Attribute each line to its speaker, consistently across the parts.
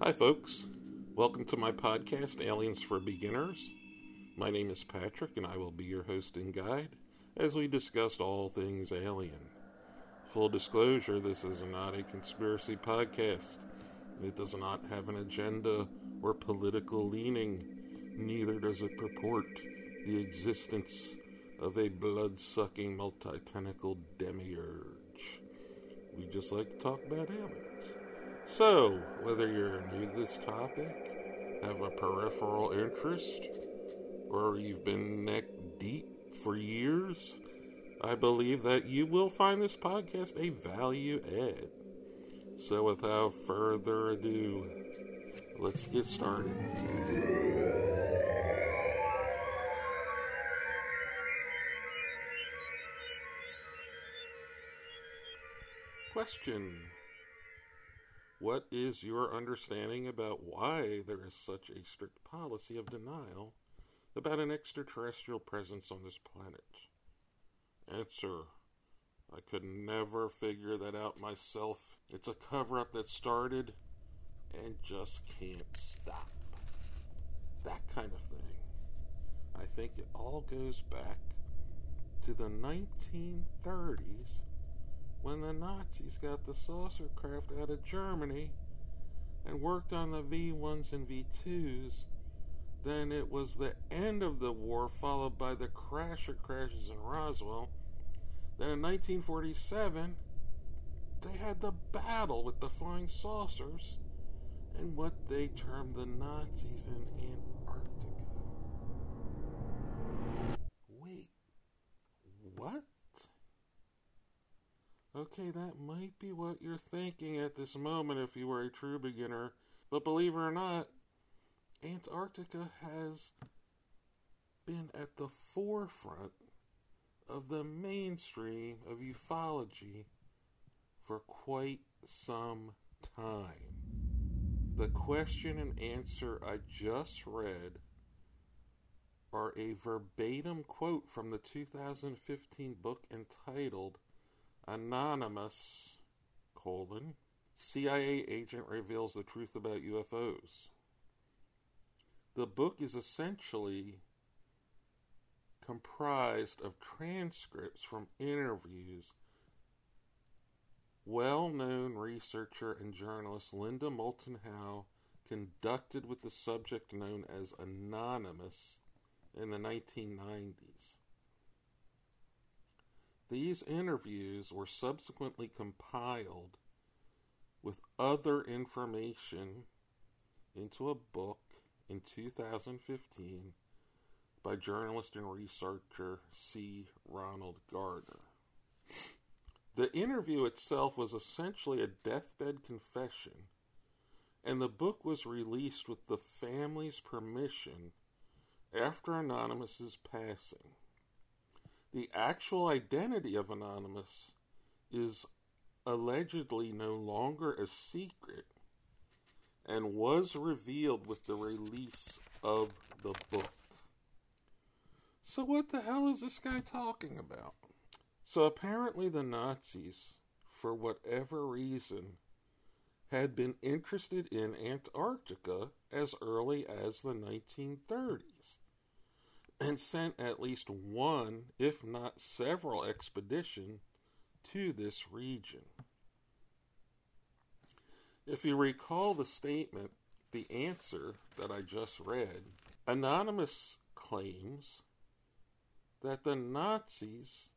Speaker 1: Hi, folks. Welcome to my podcast, Aliens for Beginners. My name is Patrick, and I will be your host and guide as we discuss all things alien. Full disclosure this is not a conspiracy podcast. It does not have an agenda or political leaning, neither does it purport the existence of a blood sucking multi tentacled demiurge. We just like to talk about aliens. So, whether you're new to this topic, have a peripheral interest, or you've been neck deep for years, I believe that you will find this podcast a value add. So, without further ado, let's get started. Question What is your understanding about why there is such a strict policy of denial about an extraterrestrial presence on this planet? Answer I could never figure that out myself. It's a cover up that started and just can't stop. That kind of thing. I think it all goes back to the 1930s when the Nazis got the saucer craft out of Germany and worked on the V 1s and V 2s. Then it was the end of the war, followed by the crasher crashes in Roswell. Then in 1947, they had the battle with the flying saucers and what they termed the Nazis in Antarctica. Wait, what? Okay, that might be what you're thinking at this moment if you were a true beginner, but believe it or not, Antarctica has been at the forefront of the mainstream of ufology for quite some time. The question and answer I just read are a verbatim quote from the 2015 book entitled Anonymous colon CIA agent reveals the truth about UFOs. The book is essentially comprised of transcripts from interviews well known researcher and journalist Linda Moulton Howe conducted with the subject known as Anonymous in the 1990s. These interviews were subsequently compiled with other information into a book in 2015 by journalist and researcher C. Ronald Garner. The interview itself was essentially a deathbed confession, and the book was released with the family's permission after Anonymous's passing. The actual identity of Anonymous is allegedly no longer a secret and was revealed with the release of the book. So, what the hell is this guy talking about? So, apparently, the Nazis, for whatever reason, had been interested in Antarctica as early as the 1930s and sent at least one, if not several, expedition to this region. If you recall the statement, the answer that I just read, Anonymous claims that the Nazis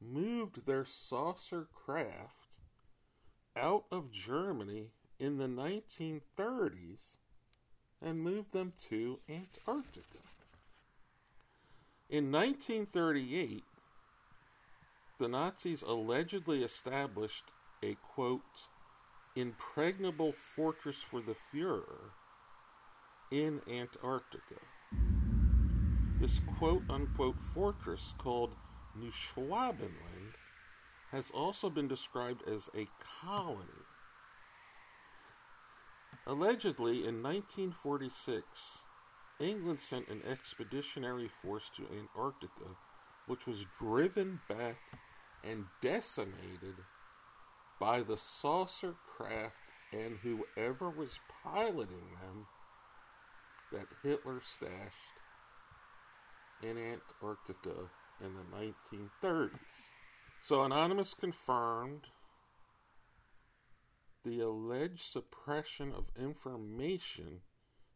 Speaker 1: moved their saucer craft out of Germany in the 1930s and moved them to Antarctica. In 1938, the Nazis allegedly established a quote, impregnable fortress for the Fuhrer in Antarctica. This quote unquote fortress called Neuschwabenland has also been described as a colony. Allegedly, in 1946, England sent an expeditionary force to Antarctica, which was driven back and decimated by the saucer craft and whoever was piloting them that Hitler stashed in Antarctica in the 1930s. So, Anonymous confirmed the alleged suppression of information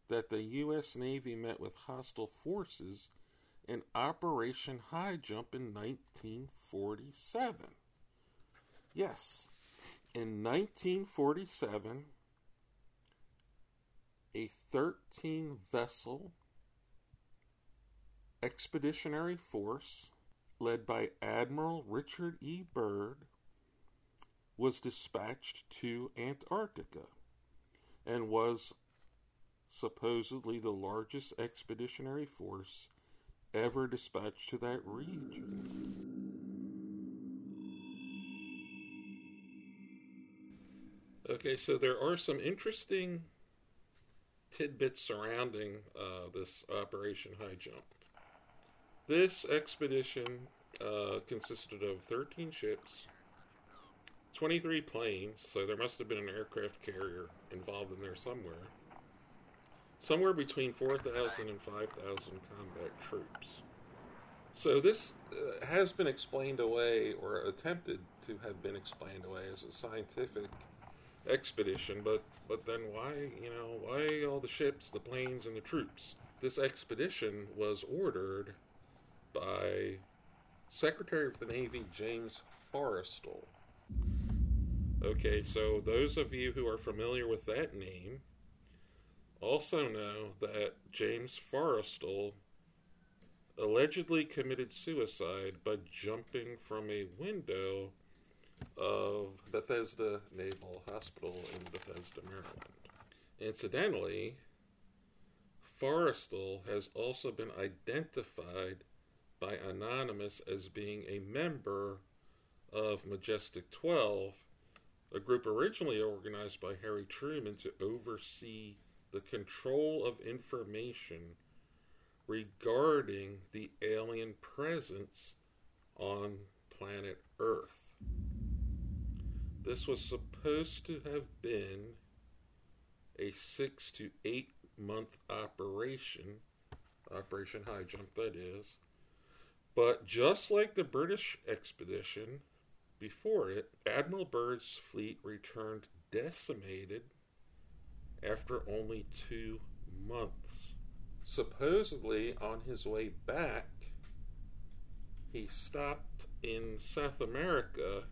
Speaker 1: that the U.S. Navy met with hostile forces in Operation High Jump in 1947. Yes, in 1947, a 13 vessel expeditionary force led by Admiral Richard E. Byrd was dispatched to Antarctica and was supposedly the largest expeditionary force ever dispatched to that region. Okay, so there are some interesting tidbits surrounding uh, this Operation High Jump. This expedition uh, consisted of 13 ships, 23 planes, so there must have been an aircraft carrier involved in there somewhere. Somewhere between 4,000 and 5,000 combat troops. So this uh, has been explained away, or attempted to have been explained away, as a scientific expedition. But but then why you know why all the ships, the planes, and the troops? This expedition was ordered by Secretary of the Navy James Forrestal. Okay, so those of you who are familiar with that name also know that James Forrestal allegedly committed suicide by jumping from a window of Bethesda Naval Hospital in Bethesda, Maryland. Incidentally, Forrestal has also been identified by Anonymous as being a member of Majestic 12, a group originally organized by Harry Truman to oversee the control of information regarding the alien presence on planet Earth. This was supposed to have been a six to eight month operation, Operation High Jump, that is. But just like the British expedition before it, Admiral Byrd's fleet returned decimated after only two months. Supposedly, on his way back, he stopped in South America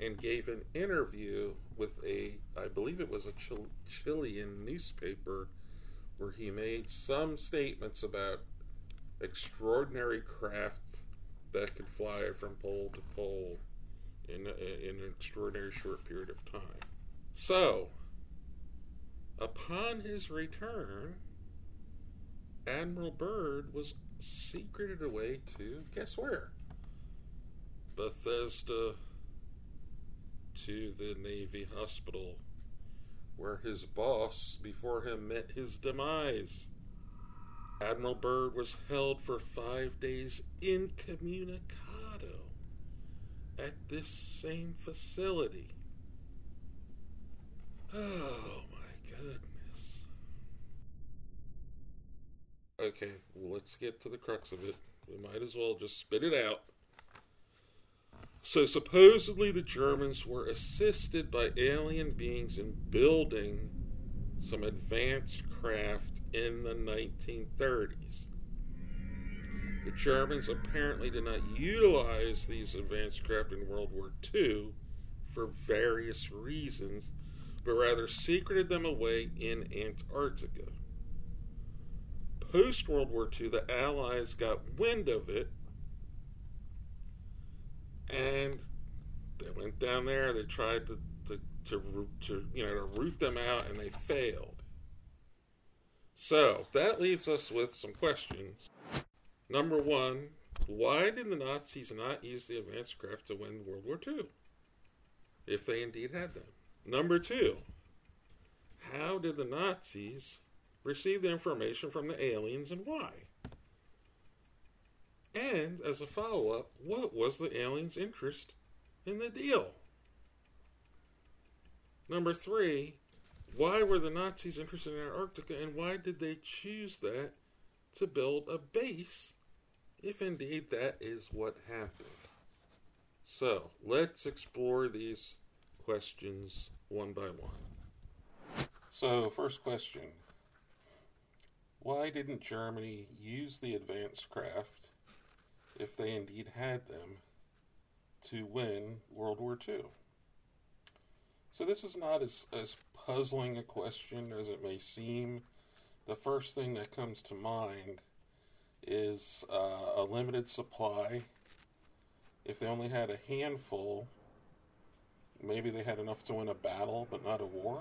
Speaker 1: and gave an interview with a, I believe it was a Chil- Chilean newspaper, where he made some statements about extraordinary craft that could fly from pole to pole in, a, in an extraordinary short period of time. So, upon his return, Admiral Byrd was secreted away to guess where? Bethesda to the Navy hospital, where his boss before him met his demise. Admiral Byrd was held for five days incommunicado at this same facility. Oh goodness. Okay, well, let's get to the crux of it. We might as well just spit it out. So, supposedly, the Germans were assisted by alien beings in building some advanced craft in the 1930s. The Germans apparently did not utilize these advanced craft in World War II for various reasons, but rather secreted them away in Antarctica. Post World War II, the Allies got wind of it and they went down there. They tried to to to, to you know to root them out, and they failed. So that leaves us with some questions. Number one, why did the Nazis not use the advanced craft to win World War II? If they indeed had them. Number two, how did the Nazis receive the information from the aliens and why? And as a follow up, what was the aliens' interest in the deal? Number three, why were the Nazis interested in Antarctica and why did they choose that to build a base if indeed that is what happened? So let's explore these questions one by one. So, first question Why didn't Germany use the advanced craft, if they indeed had them, to win World War II? So, this is not as, as puzzling a question as it may seem. The first thing that comes to mind is uh, a limited supply. If they only had a handful, maybe they had enough to win a battle, but not a war.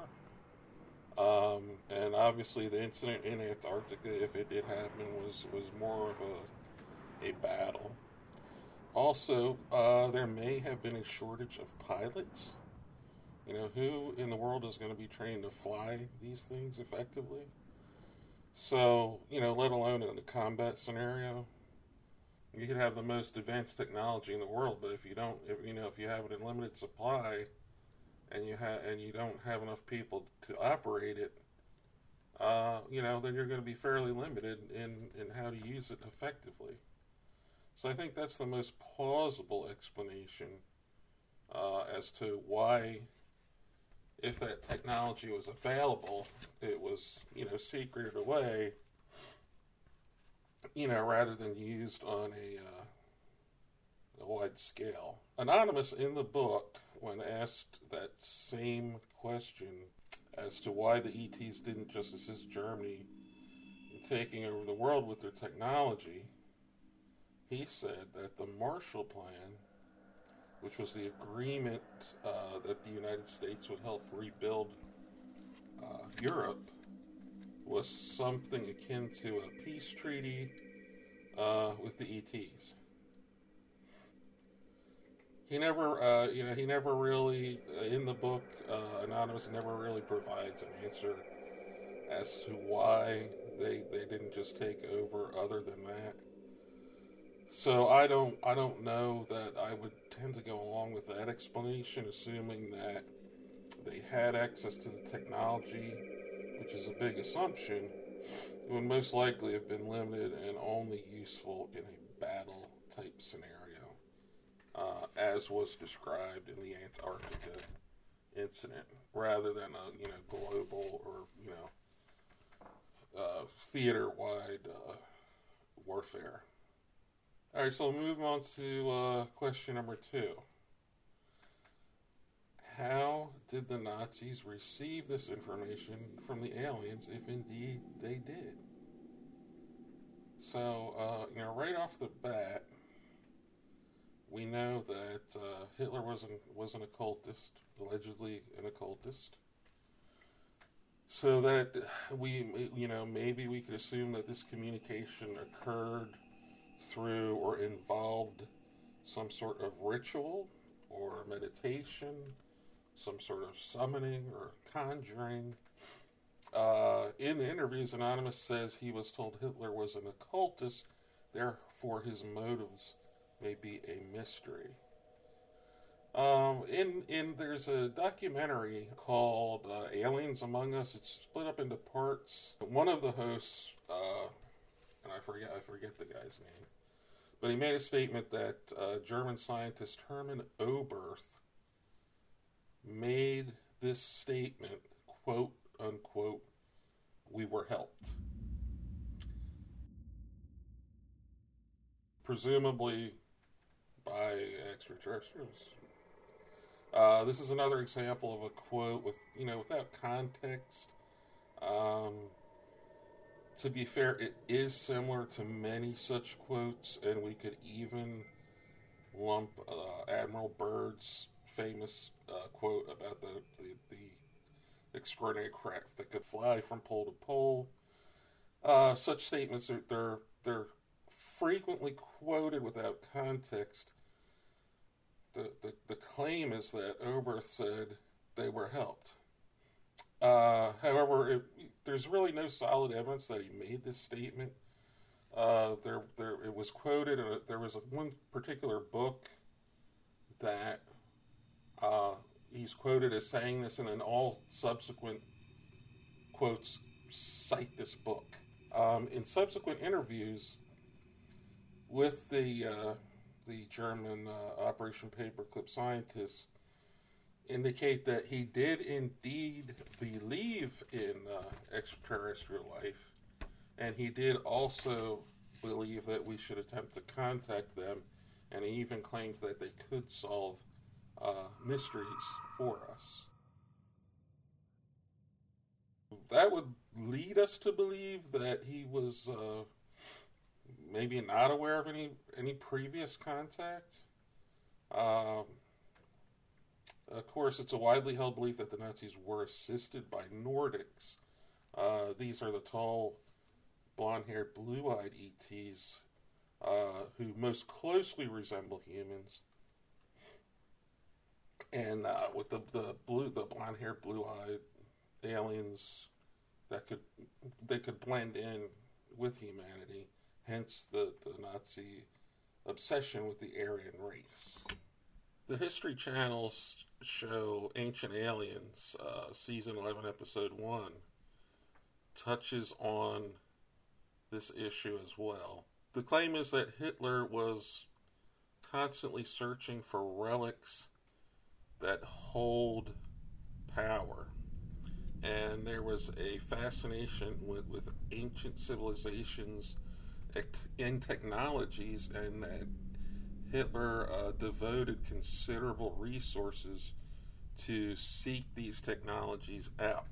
Speaker 1: Um, and obviously, the incident in Antarctica, if it did happen, was was more of a a battle. Also, uh, there may have been a shortage of pilots. You know, who in the world is going to be trained to fly these things effectively? So, you know, let alone in a combat scenario, you could have the most advanced technology in the world, but if you don't, if you know, if you have it in limited supply, and you have and you don't have enough people to operate it, uh, you know, then you're going to be fairly limited in in how to use it effectively. So I think that's the most plausible explanation uh, as to why, if that technology was available, it was you know secreted away you know, rather than used on a, uh, a wide scale. Anonymous in the book, when asked that same question as to why the ETs didn't just assist Germany in taking over the world with their technology, he said that the Marshall Plan, which was the agreement uh, that the United States would help rebuild uh, Europe, was something akin to a peace treaty uh, with the ETs. He never, uh, you know, he never really, uh, in the book, uh, Anonymous never really provides an answer as to why they they didn't just take over. Other than that, so I don't I don't know that I would tend to go along with that explanation, assuming that they had access to the technology which is a big assumption, it would most likely have been limited and only useful in a battle type scenario, uh, as was described in the Antarctica incident, rather than a you know global or you know uh, theater wide uh, warfare. All right, so we'll move on to uh, question number two how did the Nazis receive this information from the aliens if indeed they did? So, uh, you know, right off the bat, we know that uh, Hitler was an, was an occultist, allegedly an occultist. So that we, you know, maybe we could assume that this communication occurred through or involved some sort of ritual or meditation some sort of summoning or conjuring. Uh, in the interviews, Anonymous says he was told Hitler was an occultist, therefore his motives may be a mystery. Um, in in there's a documentary called uh, Aliens Among Us. It's split up into parts. One of the hosts, uh, and I forget I forget the guy's name, but he made a statement that uh, German scientist Hermann Oberth made this statement, quote unquote, we were helped. Presumably by extraterrestrials. Uh, this is another example of a quote with, you know, without context. Um, to be fair, it is similar to many such quotes, and we could even lump uh, Admiral Byrd's famous uh, quote about the, the, the, extraordinary craft that could fly from pole to pole. Uh, such statements are they're they're frequently quoted without context. The, the, the claim is that Oberth said they were helped. Uh, however, it, there's really no solid evidence that he made this statement. Uh, there, there, it was quoted. Uh, there was a, one particular book that uh, he's quoted as saying this, and then all subsequent quotes cite this book. Um, in subsequent interviews with the uh, the German uh, Operation Paperclip scientists, indicate that he did indeed believe in uh, extraterrestrial life, and he did also believe that we should attempt to contact them, and he even claims that they could solve uh, mysteries for us. That would lead us to believe that he was uh, maybe not aware of any any previous contact. Um, of course, it's a widely held belief that the Nazis were assisted by Nordics. Uh, these are the tall, blonde haired, blue eyed ETs uh, who most closely resemble humans. And uh, with the, the blue, the blonde haired, blue eyed aliens that could they could blend in with humanity, hence the, the Nazi obsession with the Aryan race. The History Channel's show Ancient Aliens, uh, season 11, episode 1, touches on this issue as well. The claim is that Hitler was constantly searching for relics that hold power. And there was a fascination with, with ancient civilizations and technologies, and that Hitler uh, devoted considerable resources to seek these technologies out.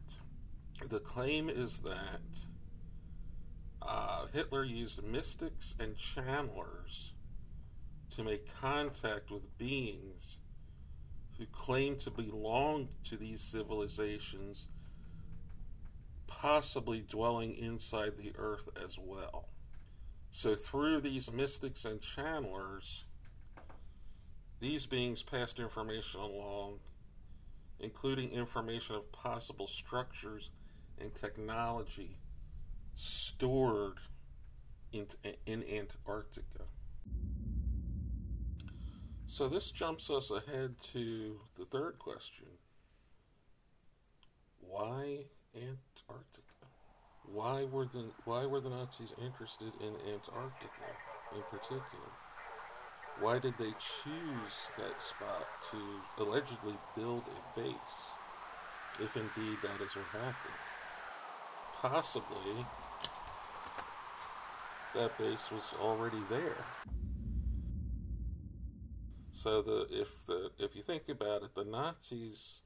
Speaker 1: The claim is that uh, Hitler used mystics and channelers to make contact with beings who claim to belong to these civilizations, possibly dwelling inside the earth as well. So, through these mystics and channelers, these beings passed information along, including information of possible structures and technology stored in, in Antarctica. So this jumps us ahead to the third question. Why Antarctica? Why were the why were the Nazis interested in Antarctica in particular? Why did they choose that spot to allegedly build a base, if indeed that is what happened? Possibly that base was already there. So the if the if you think about it, the Nazis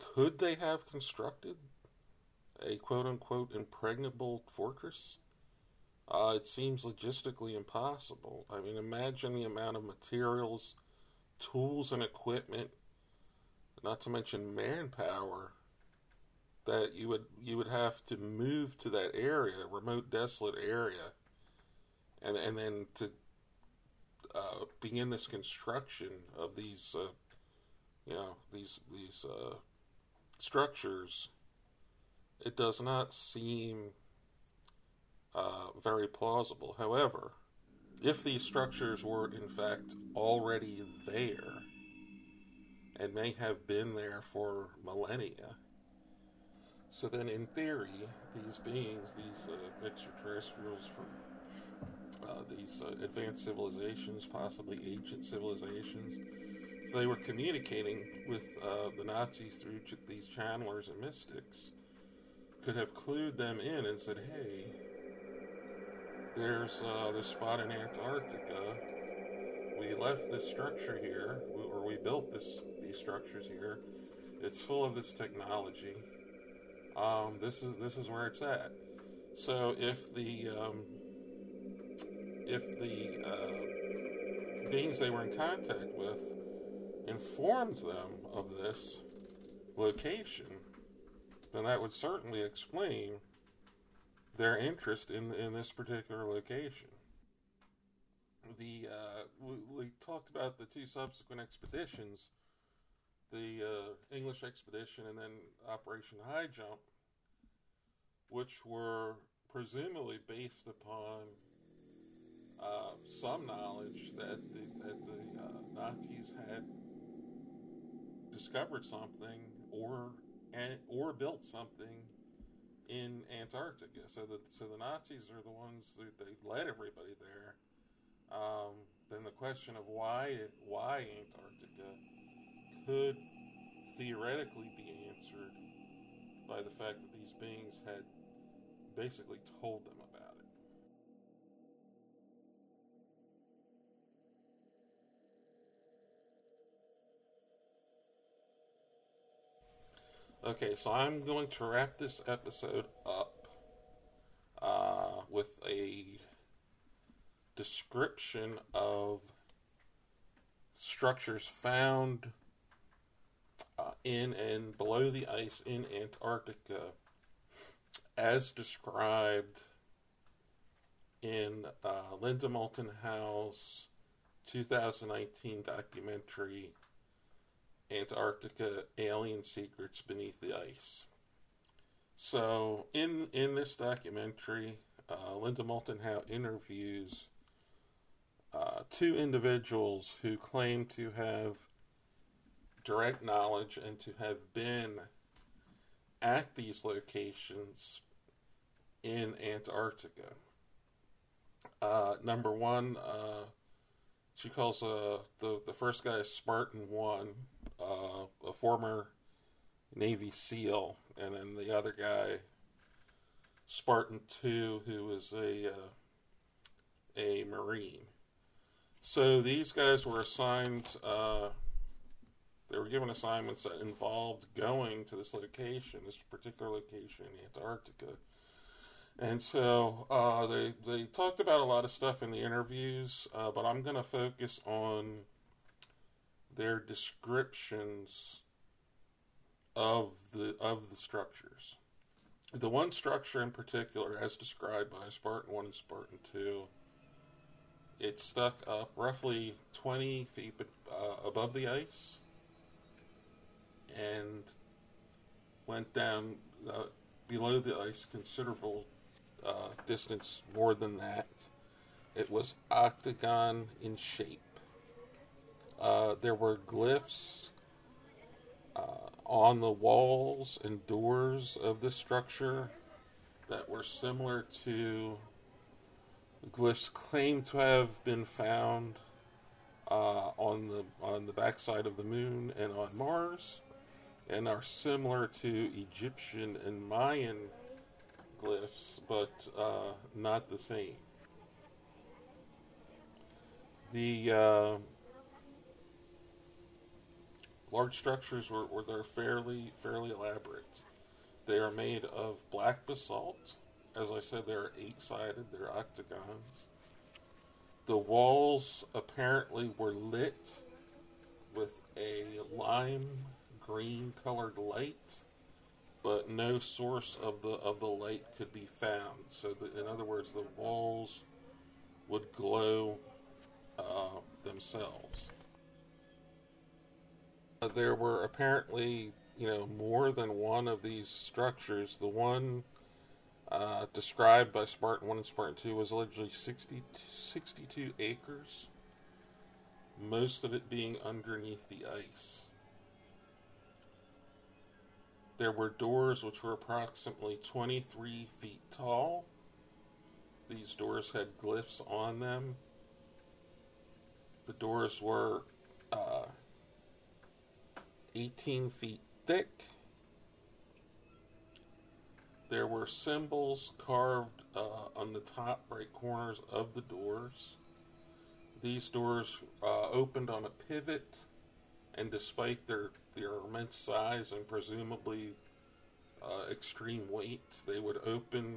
Speaker 1: could they have constructed a quote unquote impregnable fortress? Uh, it seems logistically impossible. I mean, imagine the amount of materials, tools, and equipment, not to mention manpower, that you would you would have to move to that area, remote, desolate area, and and then to uh, begin this construction of these, uh, you know, these these uh, structures. It does not seem uh, very plausible. However, if these structures were in fact already there and may have been there for millennia, so then in theory, these beings, these uh, extraterrestrials from uh, these uh, advanced civilizations, possibly ancient civilizations, they were communicating with uh, the Nazis through ch- these channelers and mystics, could have clued them in and said, hey, there's uh, this spot in Antarctica. We left this structure here, or we built this these structures here. It's full of this technology. Um, this is this is where it's at. So if the um, if the uh, beings they were in contact with informs them of this location, then that would certainly explain their interest in in this particular location. The uh, we, we, talked about the two subsequent expeditions, the uh, English expedition and then Operation High Jump, which were presumably based upon uh, some knowledge that the, that the uh, Nazis had discovered something or or built something in Antarctica. So the so the Nazis are the ones that they led everybody there. Um, then the question of why why Antarctica could theoretically be answered by the fact that these beings had basically told them Okay, so I'm going to wrap this episode up uh, with a description of structures found uh, in and below the ice in Antarctica as described in uh, Linda Moulton Howe's 2019 documentary Antarctica Alien Secrets Beneath the Ice. So, in, in this documentary, uh, Linda Moulton Howe interviews uh, two individuals who claim to have direct knowledge and to have been at these locations in Antarctica. Uh, number one, uh, she calls uh, the the first guy Spartan One, uh, a former Navy SEAL, and then the other guy Spartan Two, who was a uh, a Marine. So these guys were assigned. Uh, they were given assignments that involved going to this location, this particular location in Antarctica. And so uh, they they talked about a lot of stuff in the interviews, uh, but I'm going to focus on their descriptions of the of the structures. The one structure in particular, as described by Spartan One and Spartan Two, it stuck up roughly 20 feet uh, above the ice and went down uh, below the ice considerable uh, distance more than that. It was octagon in shape. Uh, there were glyphs uh, on the walls and doors of the structure that were similar to glyphs claimed to have been found uh, on the on the backside of the moon and on Mars, and are similar to Egyptian and Mayan glyphs, but uh, not the same. The uh, large structures were, were they're fairly fairly elaborate. They are made of black basalt. As I said, they're eight sided. They're octagons. The walls apparently were lit with a lime green colored light but no source of the of the light could be found. So, the, in other words, the walls would glow uh, themselves. Uh, there were apparently, you know, more than one of these structures. The one uh, described by Spartan 1 and Spartan 2 was allegedly 60, 62 acres, most of it being underneath the ice. There were doors which were approximately 23 feet tall. These doors had glyphs on them. The doors were uh, 18 feet thick. There were symbols carved uh, on the top right corners of the doors. These doors uh, opened on a pivot, and despite their their immense size and presumably uh, extreme weight, they would open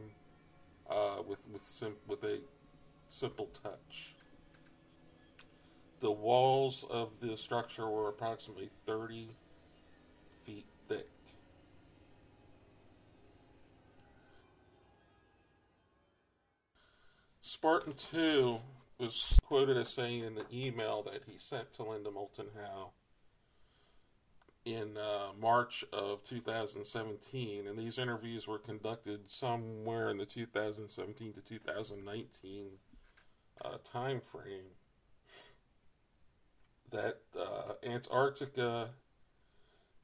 Speaker 1: uh, with with sim- with a simple touch. The walls of the structure were approximately 30 feet thick. Spartan 2 was quoted as saying in the email that he sent to Linda Moulton Howe in uh, March of 2017, and these interviews were conducted somewhere in the 2017 to 2019 uh, time frame. That uh, Antarctica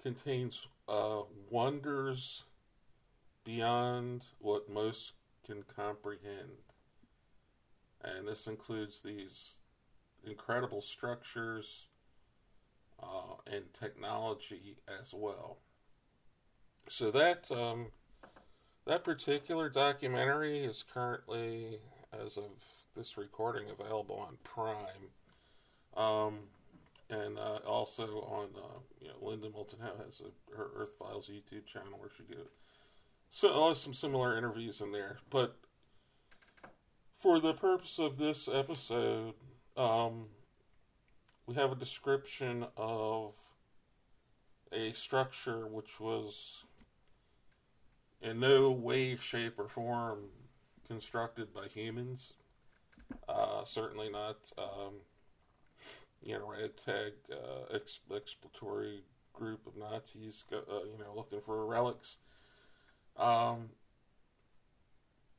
Speaker 1: contains uh, wonders beyond what most can comprehend. And this includes these incredible structures uh, and technology as well. So that um, that particular documentary is currently, as of this recording, available on Prime, um, and uh, also on uh, you know Linda Moulton has a, her Earth Files YouTube channel where she gives so some similar interviews in there, but for the purpose of this episode, um, we have a description of a structure which was in no way, shape, or form constructed by humans. Uh, certainly not, um, you know, ragtag uh, ex- exploratory group of Nazis, uh, you know, looking for relics. Um,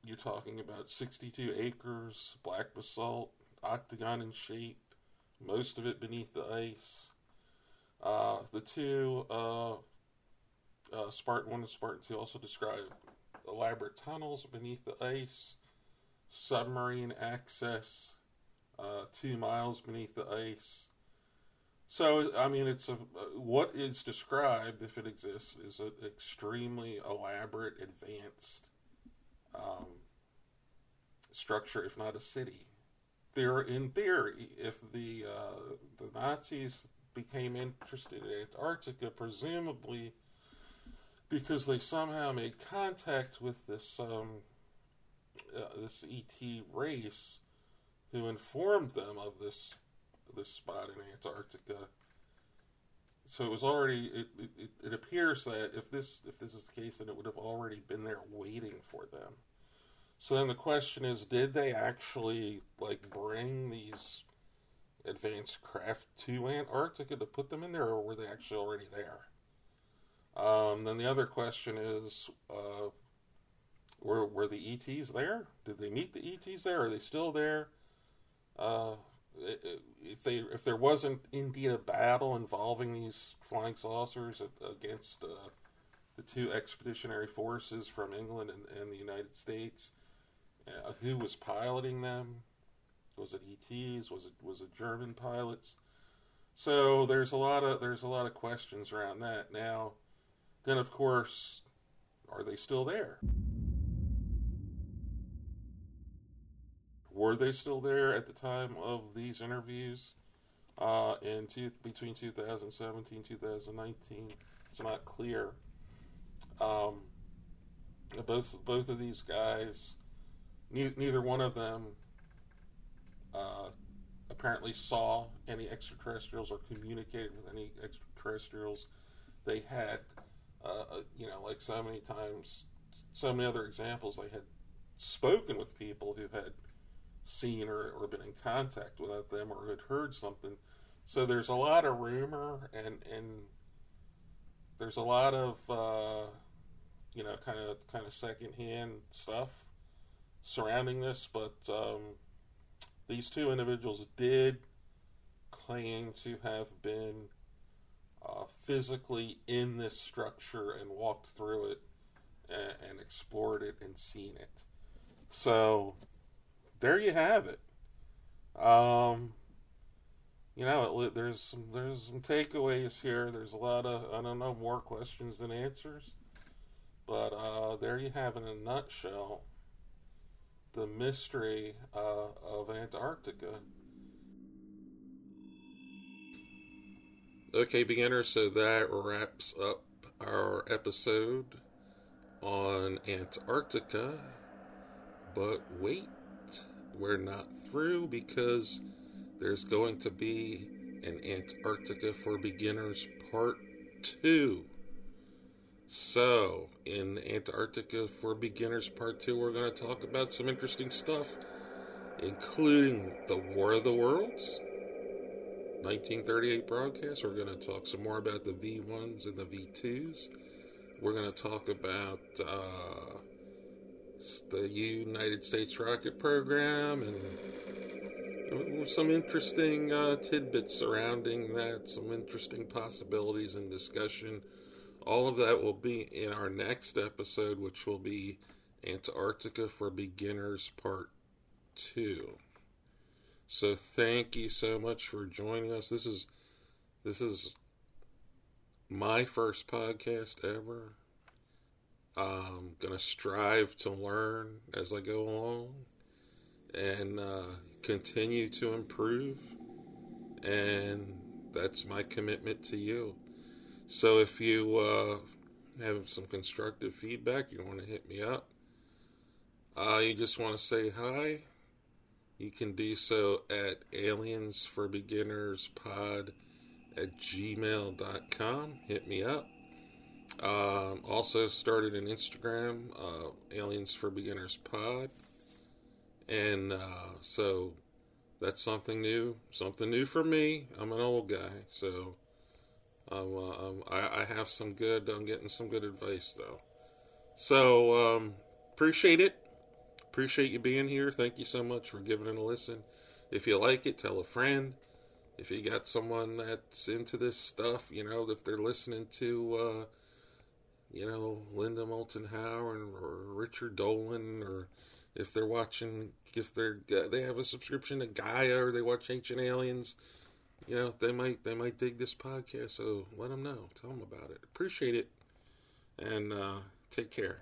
Speaker 1: you're talking about 62 acres, black basalt, octagon in shape, most of it beneath the ice. Uh, the two, uh, uh, Spartan 1 and Spartan 2, also describe elaborate tunnels beneath the ice, submarine access uh, two miles beneath the ice. So, I mean, it's a what is described, if it exists, is an extremely elaborate, advanced um, structure, if not a city. There, in theory, if the uh, the Nazis became interested in Antarctica, presumably because they somehow made contact with this um, uh, this ET race, who informed them of this this spot in Antarctica. So it was already. It, it, it appears that if this if this is the case, then it would have already been there waiting for them. So then the question is, did they actually like bring these advanced craft to Antarctica to put them in there, or were they actually already there? Um, then the other question is, uh, were were the ETs there? Did they meet the ETs there? Are they still there? Uh, if they if there wasn't indeed a battle involving these flying saucers against uh, the two expeditionary forces from England and, and the United States, uh, who was piloting them? Was it ETs? Was it was it German pilots? So there's a lot of there's a lot of questions around that. Now, then of course, are they still there? Were they still there at the time of these interviews? Uh, in two, between 2017 2019, it's not clear. Um, both both of these guys neither, neither one of them uh, apparently saw any extraterrestrials or communicated with any extraterrestrials. They had, uh, uh, you know, like so many times, so many other examples, they had spoken with people who had seen or, or been in contact with them or had heard something. So there's a lot of rumor and and there's a lot of uh, you know kind of kind of secondhand stuff surrounding this, but um, these two individuals did claim to have been uh, physically in this structure and walked through it and, and, explored it and seen it. So there you have it. Um, you know, it, there's some there's some takeaways here. There's a lot of I don't know more questions than answers, but uh, there you have it in a nutshell the mystery uh, of Antarctica. Okay, beginners, so that wraps up our episode on Antarctica. But wait, we're not through because there's going to be an Antarctica for Beginners Part 2. So, in Antarctica for Beginners Part 2, we're going to talk about some interesting stuff, including the War of the Worlds, 1938 broadcast. We're going to talk some more about the V1s and the V2s. We're going to talk about uh, the United States rocket program, and some interesting uh, tidbits surrounding that, some interesting possibilities and discussion. All of that will be in our next episode, which will be Antarctica for Beginners Part 2. So thank you so much for joining us. This is this is my first podcast ever. I'm gonna strive to learn as I go along and uh, continue to improve, and that's my commitment to you. So if you uh, have some constructive feedback, you want to hit me up. Uh, you just want to say hi you can do so at aliensforbeginnerspod at gmail.com. Hit me up. Um, also started an Instagram, uh, Aliens for Beginners Pod. And uh, so that's something new, something new for me. I'm an old guy, so um, um, I, I, have some good, I'm getting some good advice though. So um, appreciate it. Appreciate you being here. Thank you so much for giving it a listen. If you like it, tell a friend. If you got someone that's into this stuff, you know, if they're listening to, uh, you know, Linda Moulton Howe or Richard Dolan, or if they're watching, if they're they have a subscription to Gaia or they watch Ancient Aliens, you know, they might they might dig this podcast. So let them know, tell them about it. Appreciate it, and uh, take care.